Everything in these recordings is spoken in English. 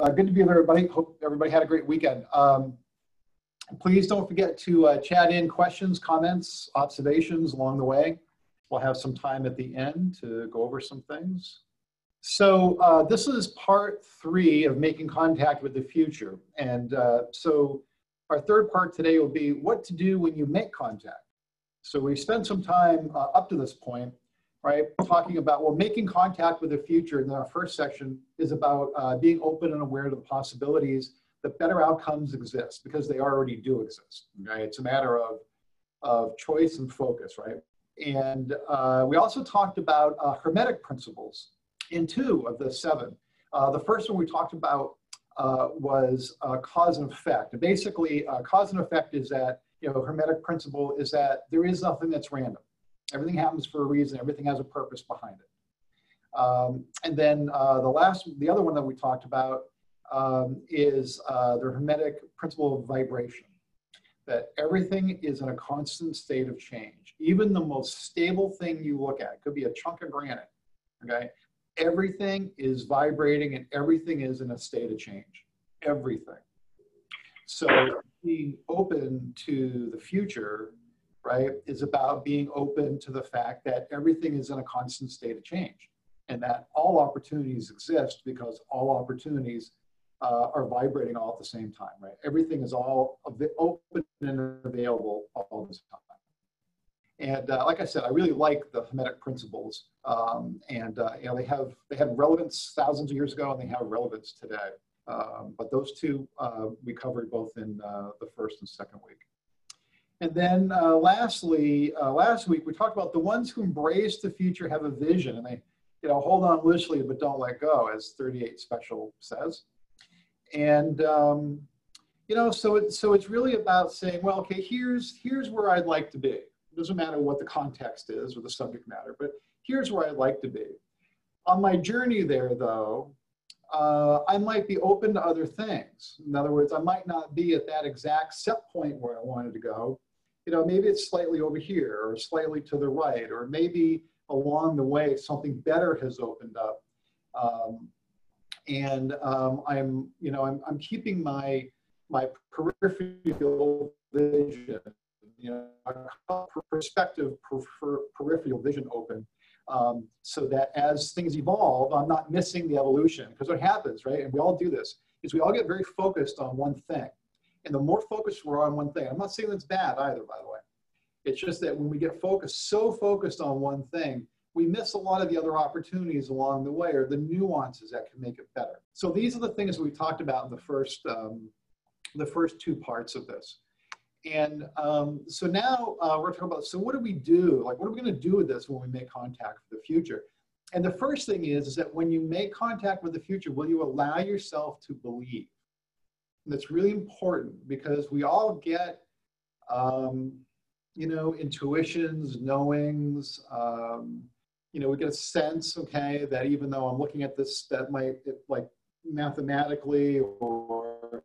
uh, good to be with everybody. Hope everybody had a great weekend. Um, please don't forget to uh, chat in questions, comments, observations along the way. We'll have some time at the end to go over some things. So uh, this is part three of making contact with the future. And uh, so our third part today will be what to do when you make contact. So we spent some time uh, up to this point, right, talking about, well, making contact with the future in our first section is about uh, being open and aware to the possibilities that better outcomes exist because they already do exist, right? It's a matter of, of choice and focus, right? And uh, we also talked about uh, hermetic principles in two of the seven. Uh, the first one we talked about uh, was uh, cause and effect. Basically, cause and effect is that, you know, hermetic principle is that there is nothing that's random. Everything happens for a reason. Everything has a purpose behind it. Um, and then the last, the other one that we talked about um, is the hermetic principle of vibration that everything is in a constant state of change. Even the most stable thing you look at, could be a chunk of granite, okay? Everything is vibrating and everything is in a state of change. Everything. So being open to the future, right, is about being open to the fact that everything is in a constant state of change and that all opportunities exist because all opportunities uh, are vibrating all at the same time, right? Everything is all open and available all the time. And uh, like I said, I really like the Hermetic principles, um, and uh, you know they have they had relevance thousands of years ago, and they have relevance today. Um, but those two uh, we covered both in uh, the first and second week. And then uh, lastly, last week we talked about the ones who embrace the future have a vision, and they you know hold on loosely but don't let go, as 38 Special says. And um, you know, so it, so it's really about saying, well, okay, here's here's where I'd like to be. It doesn't matter what the context is or the subject matter, but here's where I'd like to be. On my journey there, though, uh, I might be open to other things. In other words, I might not be at that exact set point where I wanted to go. You know, maybe it's slightly over here or slightly to the right, or maybe along the way something better has opened up. Um, and um, I'm, you know, I'm, I'm keeping my my peripheral vision, you know, perspective, per, peripheral vision open, um, so that as things evolve, I'm not missing the evolution. Because what happens, right, and we all do this, is we all get very focused on one thing. And the more focused we're on one thing, I'm not saying that's bad either, by the way. It's just that when we get focused, so focused on one thing, we miss a lot of the other opportunities along the way or the nuances that can make it better. So these are the things we talked about in the first, um, the first two parts of this. And um, so now uh, we're talking about, so what do we do? Like, what are we gonna do with this when we make contact with the future? And the first thing is, is that when you make contact with the future, will you allow yourself to believe? That's really important because we all get, um, you know, intuitions, knowings, um, you know, we get a sense, okay, that even though I'm looking at this, that might, it, like mathematically or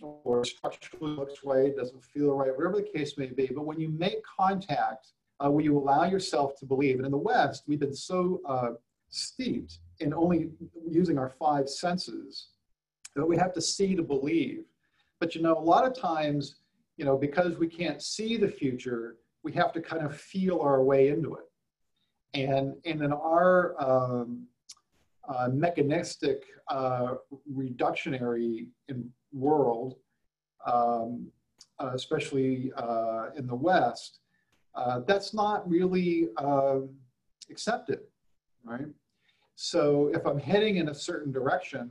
or structurally looks right, doesn't feel right, whatever the case may be. But when you make contact, uh, when you allow yourself to believe, and in the West, we've been so uh, steeped in only using our five senses that we have to see to believe. But you know, a lot of times, you know, because we can't see the future, we have to kind of feel our way into it. And, and in our um, uh, mechanistic uh, reductionary world, um, uh, especially in the West, uh, that's not really um, accepted, right? So if I'm heading in a certain direction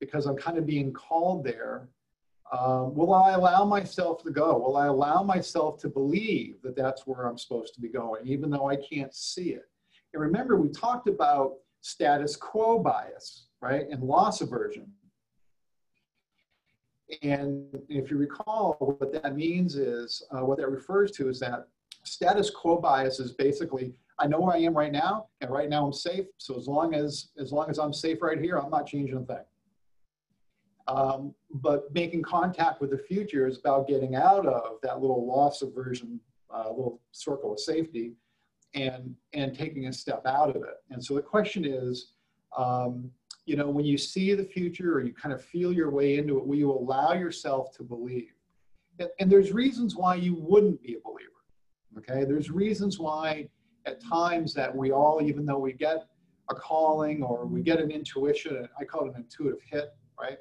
because I'm kind of being called there, um, will I allow myself to go? Will I allow myself to believe that that's where I'm supposed to be going, even though I can't see it? And remember, we talked about status quo bias, right, and loss aversion. And if you recall, what that means is, uh, what that refers to is that status quo bias is basically, I know where I am right now, and right now I'm safe. So as long as, as long as I'm safe right here, I'm not changing a thing. Um, but making contact with the future is about getting out of that little loss aversion, uh, little circle of safety, and and taking a step out of it. And so the question is, um, you know, when you see the future or you kind of feel your way into it, will you allow yourself to believe? And, and there's reasons why you wouldn't be a believer. Okay, there's reasons why at times that we all, even though we get a calling or we get an intuition, I call it an intuitive hit, right?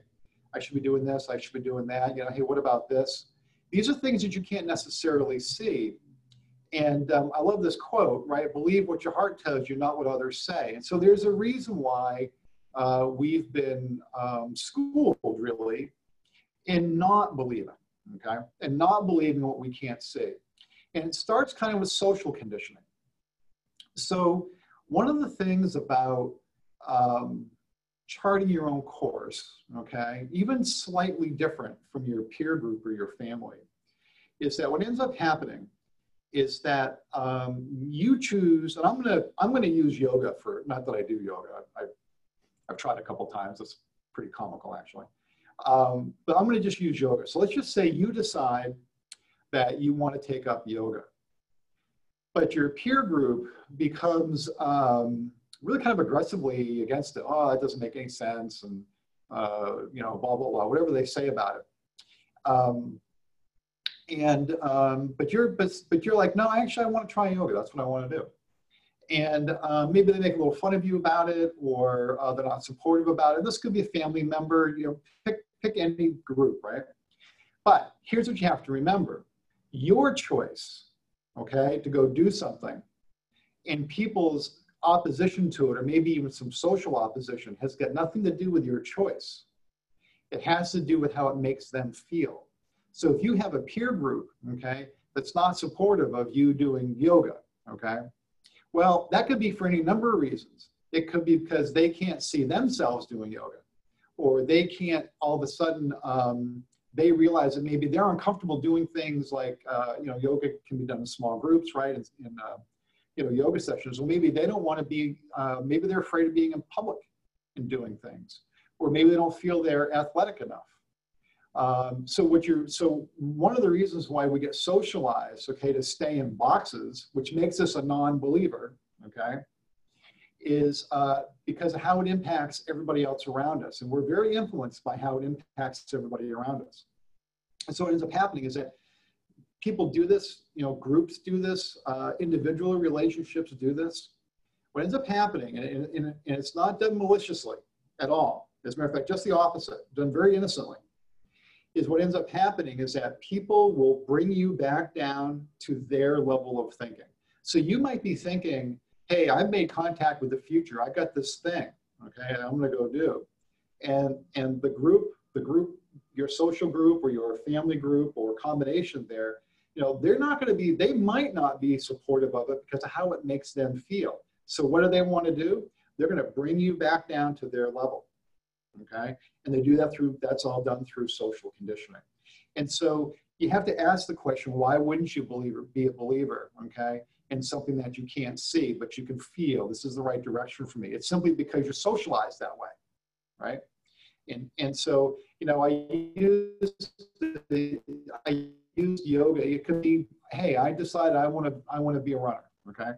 I should be doing this, I should be doing that. You know, hey, what about this? These are things that you can't necessarily see. And um, I love this quote, right? Believe what your heart tells you, not what others say. And so there's a reason why uh, we've been um, schooled, really, in not believing, okay? And not believing what we can't see. And it starts kind of with social conditioning. So, one of the things about um, charting your own course, okay, even slightly different from your peer group or your family, is that what ends up happening is that um, you choose, and I'm gonna I'm gonna use yoga for not that I do yoga. I, I've, I've tried a couple times. It's pretty comical actually, um, but I'm gonna just use yoga. So let's just say you decide that you want to take up yoga, but your peer group becomes um, really kind of aggressively against it. Oh, it doesn't make any sense, and uh, you know, blah blah blah, whatever they say about it. Um, and um, but you're but, but you're like, no, actually, I want to try yoga. That's what I want to do. And uh, maybe they make a little fun of you about it, or uh, they're not supportive about it. This could be a family member. You know, pick pick any group, right? But here's what you have to remember: your choice, okay, to go do something, and people's opposition to it, or maybe even some social opposition, has got nothing to do with your choice. It has to do with how it makes them feel. So if you have a peer group, okay, that's not supportive of you doing yoga, okay, well, that could be for any number of reasons. It could be because they can't see themselves doing yoga, or they can't all of a sudden um, they realize that maybe they're uncomfortable doing things like uh, you know yoga can be done in small groups, right? In, in uh, you know yoga sessions. Well, maybe they don't want to be. Uh, maybe they're afraid of being in public and doing things, or maybe they don't feel they're athletic enough. Um, so what you're so one of the reasons why we get socialized, okay, to stay in boxes, which makes us a non-believer, okay, is uh, because of how it impacts everybody else around us, and we're very influenced by how it impacts everybody around us. And so what ends up happening is that people do this, you know, groups do this, uh, individual relationships do this. What ends up happening, and, and, and it's not done maliciously at all. As a matter of fact, just the opposite, done very innocently is what ends up happening is that people will bring you back down to their level of thinking. So you might be thinking, hey, I've made contact with the future. I got this thing, okay, I'm gonna go do. And and the group, the group, your social group or your family group or combination there, you know, they're not gonna be, they might not be supportive of it because of how it makes them feel. So what do they want to do? They're gonna bring you back down to their level okay? And they do that through, that's all done through social conditioning. And so you have to ask the question, why wouldn't you believe or be a believer, okay? In something that you can't see, but you can feel this is the right direction for me. It's simply because you're socialized that way, right? And, and so, you know, I use the, I use yoga. It could be, hey, I decided I want to I want to be a runner, okay?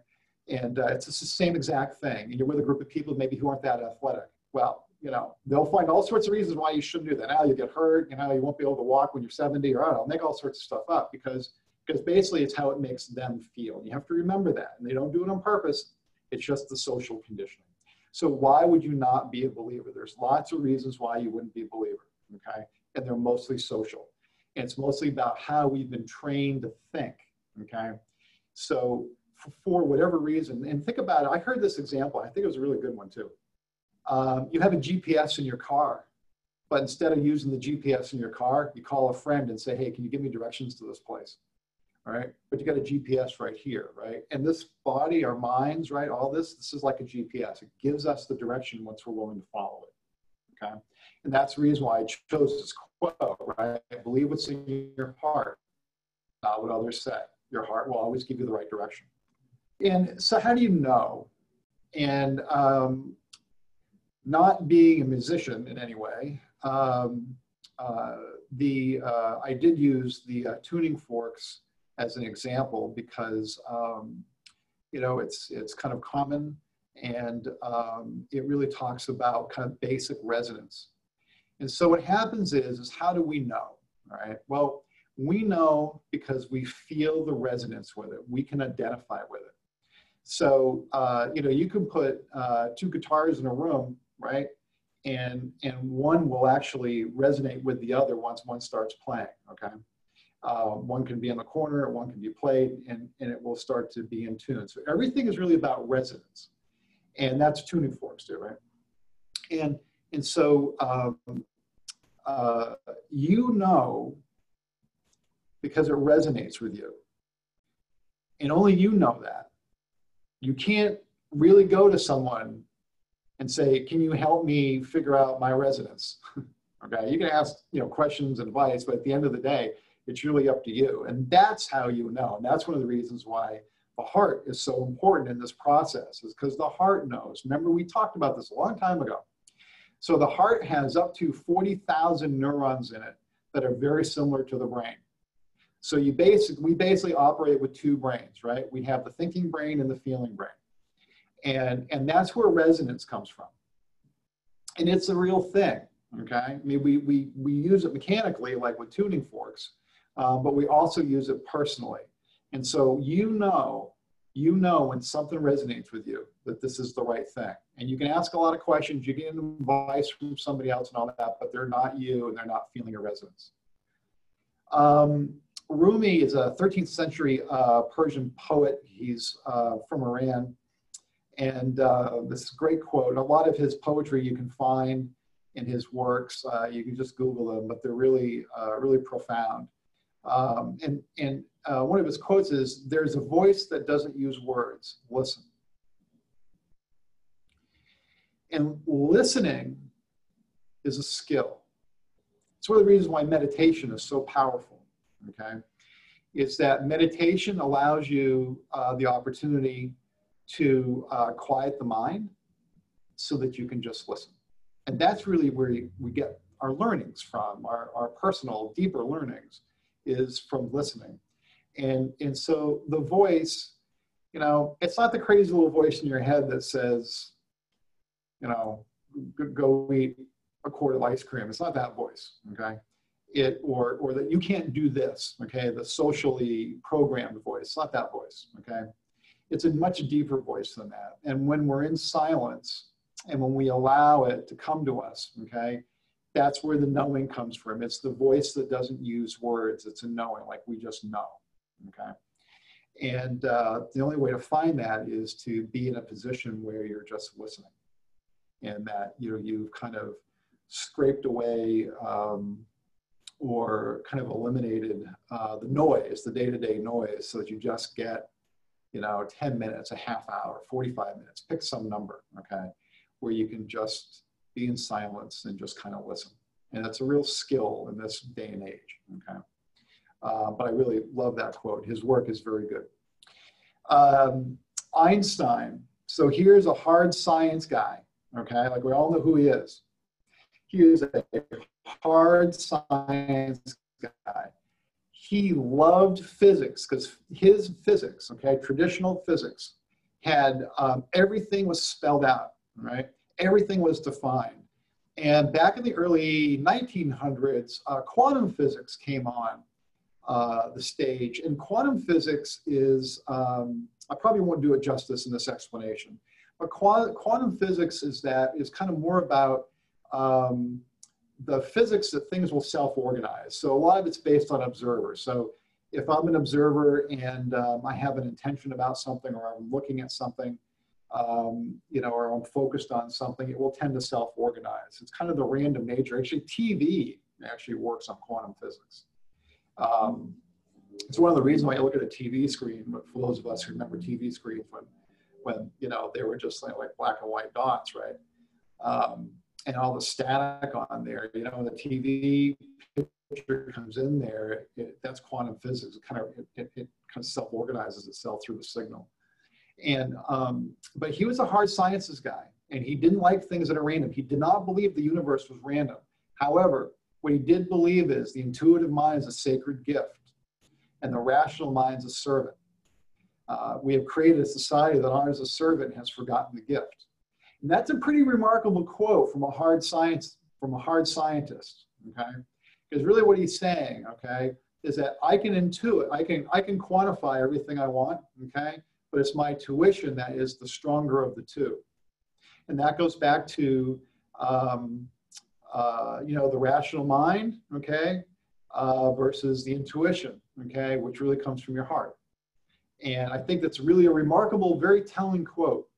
And uh, it's the same exact thing. And you're with a group of people maybe who aren't that athletic. Well, you know, they'll find all sorts of reasons why you shouldn't do that. Now you get hurt, you know, you won't be able to walk when you're 70 or I don't know, make all sorts of stuff up because because basically it's how it makes them feel. You have to remember that. And they don't do it on purpose. It's just the social conditioning. So why would you not be a believer? There's lots of reasons why you wouldn't be a believer, okay? And they're mostly social. It's mostly about how we've been trained to think, okay? So for whatever reason, and think about it, I heard this example, I think it was a really good one too. Um, you have a GPS in your car, but instead of using the GPS in your car, you call a friend and say, hey, can you give me directions to this place? All right, but you got a GPS right here, right? And this body, our minds, right, all this, this is like a GPS. It gives us the direction once we're willing to follow it, okay? And that's the reason why I chose this quote, right? Believe what's in your heart, not what others say. Your heart will always give you the right direction. And so how do you know? And um, not being a musician in any way, um, uh, the uh, I did use the uh, tuning forks as an example because um, you know it's it's kind of common And um, it really talks about kind of basic resonance. And so what happens is, is how do we know, right? Well, we know because we feel the resonance with it. We can identify with it. So, uh, you know, you can put uh, two guitars in a room, right? And, and one will actually resonate with the other once one starts playing, okay? Uh, one can be in the corner, one can be played, and, and it will start to be in tune. So everything is really about resonance. And that's tuning forks too, right? And, and so um, uh, you know because it resonates with you. And only you know that. You can't really go to someone and say, "Can you help me figure out my residence?" okay, you can ask you know questions and advice, but at the end of the day, it's really up to you, and that's how you know. And that's one of the reasons why the heart is so important in this process, is because the heart knows. Remember, we talked about this a long time ago. So the heart has up to 40,000 neurons in it that are very similar to the brain. So you basically, we basically operate with two brains, right? We have the thinking brain and the feeling brain. And, and that's where resonance comes from. And it's a real thing, okay? I mean, we, we, we use it mechanically, like with tuning forks, um, but we also use it personally. And so you know, you know when something resonates with you that this is the right thing. And you can ask a lot of questions, you get advice from somebody else and all that, but they're not you and they're not feeling a resonance. Um, Rumi is a 13th century uh, Persian poet. He's uh, from Iran. And uh, this great quote, a lot of his poetry you can find in his works. Uh, you can just Google them, but they're really, uh, really profound. Um, and and uh, one of his quotes is, there's a voice that doesn't use words, listen. And listening is a skill. It's one of the reasons why meditation is so powerful okay, is that meditation allows you uh, the opportunity to uh, quiet the mind so that you can just listen. And that's really where we get our learnings from, our, our personal, deeper learnings is from listening. And, and so the voice, you know, it's not the crazy little voice in your head that says, you know, go eat a quart of ice cream. It's not that voice, okay? it or or that you can't do this okay the socially programmed voice it's not that voice okay it's a much deeper voice than that and when we're in silence and when we allow it to come to us okay that's where the knowing comes from. It's the voice that doesn't use words it's a knowing like we just know okay? And uh, the only way to find that is to be in a position where you're just listening. And that you know you've kind of scraped away um, or kind of eliminated uh, the noise, the day-to-day noise, so that you just get, you know, 10 minutes, a half hour, 45 minutes, pick some number, okay, where you can just be in silence and just kind of listen. And that's a real skill in this day and age, okay. Uh, but I really love that quote. His work is very good. Um, Einstein. So here's a hard science guy, okay? Like we all know who he is. He is a hard science guy. He loved physics because his physics, okay, traditional physics, had um, everything was spelled out, right? Everything was defined. And back in the early 1900s, uh, quantum physics came on uh, the stage. And quantum physics is, um, I probably won't do it justice in this explanation, but quantum physics is that is kind of more about um, the physics that things will self-organize. So a lot of it's based on observers. So if I'm an observer and um, I have an intention about something or I'm looking at something, um, you know, or I'm focused on something, it will tend to self-organize. It's kind of the random nature. Actually, TV actually works on quantum physics. Um, it's one of the reasons why you look at a TV screen, But for those of us who remember TV screens when, when you know, they were just like, like black and white dots, right? Um, and all the static on there. You know, the TV picture comes in there. It, that's quantum physics. It kind of it, it, it kind of self-organizes itself through the signal. And um, but he was a hard sciences guy, and he didn't like things that are random. He did not believe the universe was random. However, what he did believe is the intuitive mind is a sacred gift, and the rational mind is a servant. Uh, we have created a society that honors a servant has forgotten the gift. And that's a pretty remarkable quote from a hard science from a hard scientist. Okay, because really what he's saying, okay, is that I can intuit, I can I can quantify everything I want. Okay, but it's my tuition that is the stronger of the two, and that goes back to um, uh, you know the rational mind. Okay, uh, versus the intuition. Okay, which really comes from your heart. And I think that's really a remarkable, very telling quote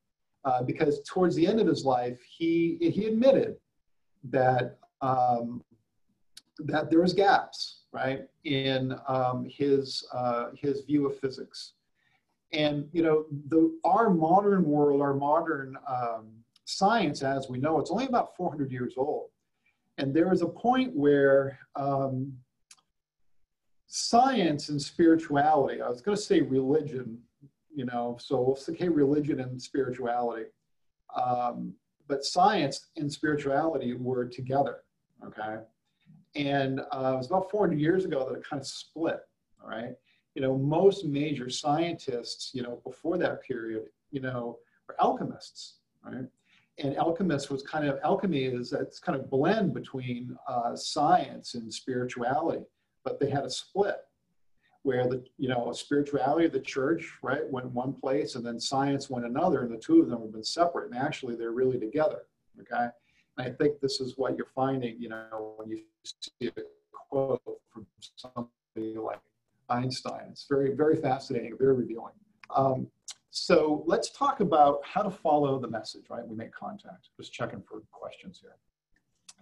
uh, because towards the end of his life, he, he admitted that, um, that there was gaps, right, in um, his, uh, his view of physics. And, you know, the, our modern world, our modern um, science as we know, it's only about 400 years old. And there is a point where um, science and spirituality, I was going to say religion, you know, so we'll say religion and spirituality. Um, but science and spirituality were together, okay? And uh, it was about 400 years ago that it kind of split, all right? You know, most major scientists, you know, before that period, you know, were alchemists, right? And alchemists was kind of, alchemy is it's kind of blend between uh, science and spirituality but they had a split where the you know spirituality of the church right went one place and then science went another and the two of them have been separate and actually they're really together okay and i think this is what you're finding you know when you see a quote from somebody like einstein it's very very fascinating very revealing um, so let's talk about how to follow the message right we make contact just checking for questions here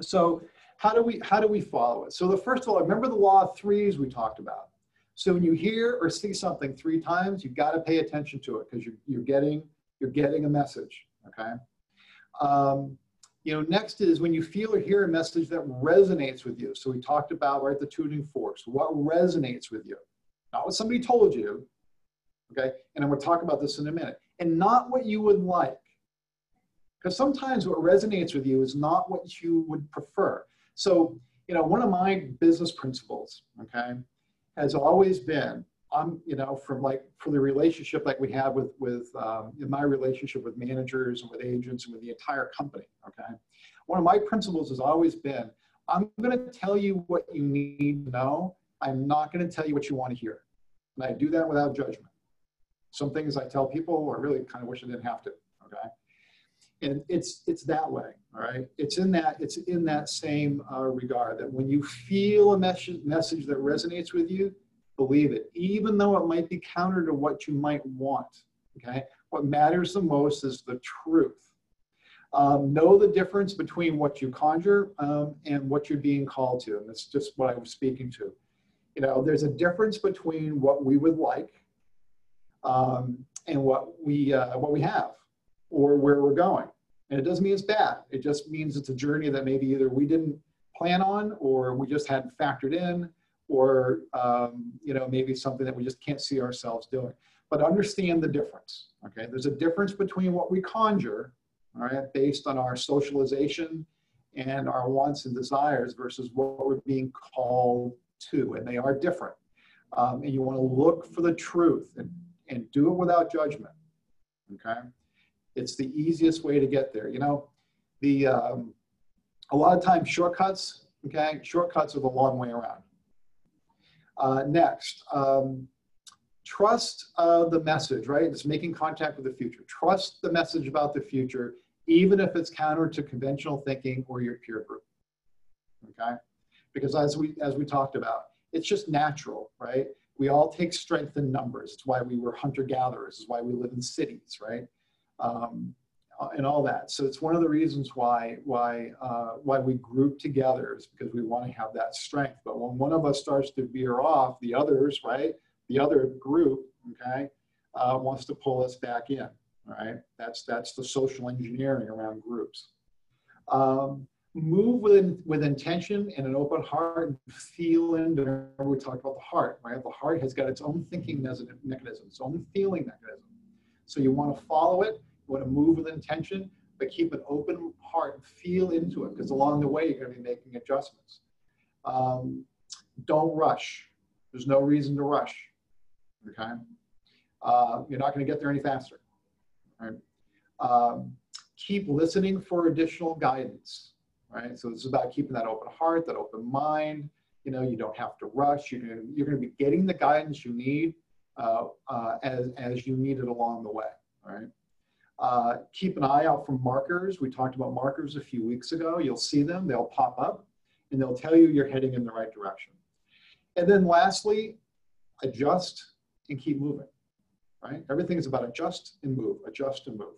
so how do we how do we follow it? So the first of all, remember the law of threes we talked about. So when you hear or see something three times, you've got to pay attention to it because you're, you're getting you're getting a message. Okay. Um, you know, next is when you feel or hear a message that resonates with you. So we talked about right the tuning forks. What resonates with you, not what somebody told you. Okay, and I'm to talk about this in a minute, and not what you would like. Because sometimes what resonates with you is not what you would prefer. So, you know, one of my business principles, okay, has always been I'm, you know, from like for the relationship like we have with with um, in my relationship with managers and with agents and with the entire company. Okay, one of my principles has always been I'm going to tell you what you need to know. I'm not going to tell you what you want to hear, and I do that without judgment. Some things I tell people, I really kind of wish I didn't have to. Okay, and it's it's that way all right? It's in that it's in that same uh, regard that when you feel a message message that resonates with you believe it. Even though it might be counter to what you might want okay? What matters the most is the truth. Um, know the difference between what you conjure um, and what you're being called to and that's just what i was speaking to you know there's a difference between what we would like um, and what we uh, what we have or where we're going. And it doesn't mean it's bad. It just means it's a journey that maybe either we didn't plan on or we just hadn't factored in or um, you know maybe something that we just can't see ourselves doing. But understand the difference. Okay, there's a difference between what we conjure, all right, based on our socialization and our wants and desires versus what we're being called to, and they are different. Um, and you want to look for the truth and, and do it without judgment. Okay. It's the easiest way to get there. You know, the um, a lot of times shortcuts, okay, shortcuts are the long way around. Uh, next, um, trust uh, the message, right? It's making contact with the future. Trust the message about the future, even if it's counter to conventional thinking or your peer group. Okay, because as we as we talked about, it's just natural, right? We all take strength in numbers. It's why we were hunter gatherers. It's why we live in cities, right? um, and all that. So it's one of the reasons why why uh, why we group together is because we want to have that strength. But when one of us starts to veer off, the others, right, the other group, okay, uh, wants to pull us back in. Right. That's that's the social engineering around groups. Um, move with with intention and an open heart and feel in. Remember we talked about the heart, right? The heart has got its own thinking mechanism, its own feeling mechanism. So you want to follow it you want to move with intention, but keep an open heart and feel into it because along the way, you're going to be making adjustments. Um, don't rush. There's no reason to rush. Okay. uh, you're not going to get there any faster. Right? Um, keep listening for additional guidance. Right. So is about keeping that open heart, that open mind. You know, you don't have to rush. You're to, you're going to be getting the guidance you need uh, uh, as, as you need it along the way. Right. Uh, keep an eye out for markers. We talked about markers a few weeks ago. You'll see them, they'll pop up, and they'll tell you you're heading in the right direction. And then lastly, adjust and keep moving, right? Everything is about adjust and move, adjust and move.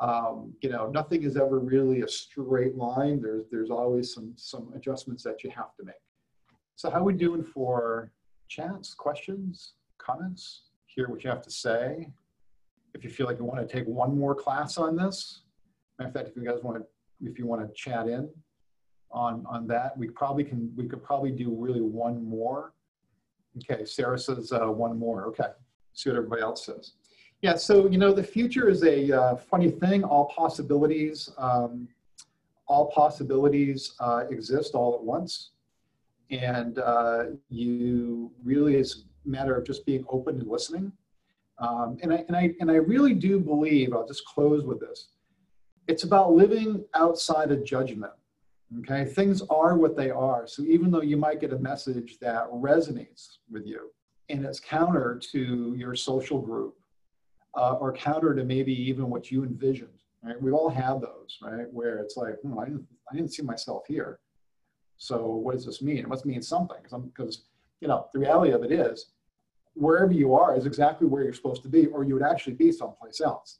Um, you know, nothing is ever really a straight line. There's, there's always some, some adjustments that you have to make. So how are we doing for chats, questions, comments? Hear what you have to say if you feel like you want to take one more class on this, matter of fact, if you guys want to, if you want to chat in on on that, we probably can. We could probably do really one more. Okay, Sarah says uh, one more. Okay, see what everybody else says. Yeah, so you know the future is a uh, funny thing. All possibilities, um, all possibilities uh, exist all at once, and uh, you really is a matter of just being open and listening. Um, and, I, and, I, and I really do believe, I'll just close with this, it's about living outside of judgment. Okay, things are what they are. So even though you might get a message that resonates with you and it's counter to your social group uh, or counter to maybe even what you envisioned, right? We all have those, right? Where it's like, hmm, I, didn't, I didn't see myself here. So what does this mean? It must mean something because, you know, the reality of it is wherever you are is exactly where you're supposed to be, or you would actually be someplace else.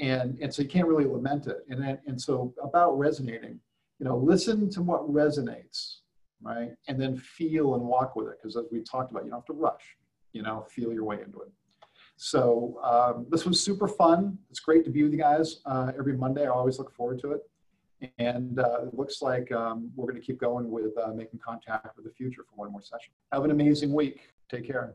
And, and so you can't really lament it. And, then, and so about resonating, you know, listen to what resonates, right? And then feel and walk with it. Because as we talked about, you don't have to rush, you know, feel your way into it. So um, this was super fun. It's great to be with you guys uh, every Monday. I always look forward to it. And uh, it looks like um, we're going to keep going with uh, making contact with the future for one more session. Have an amazing week. Take care.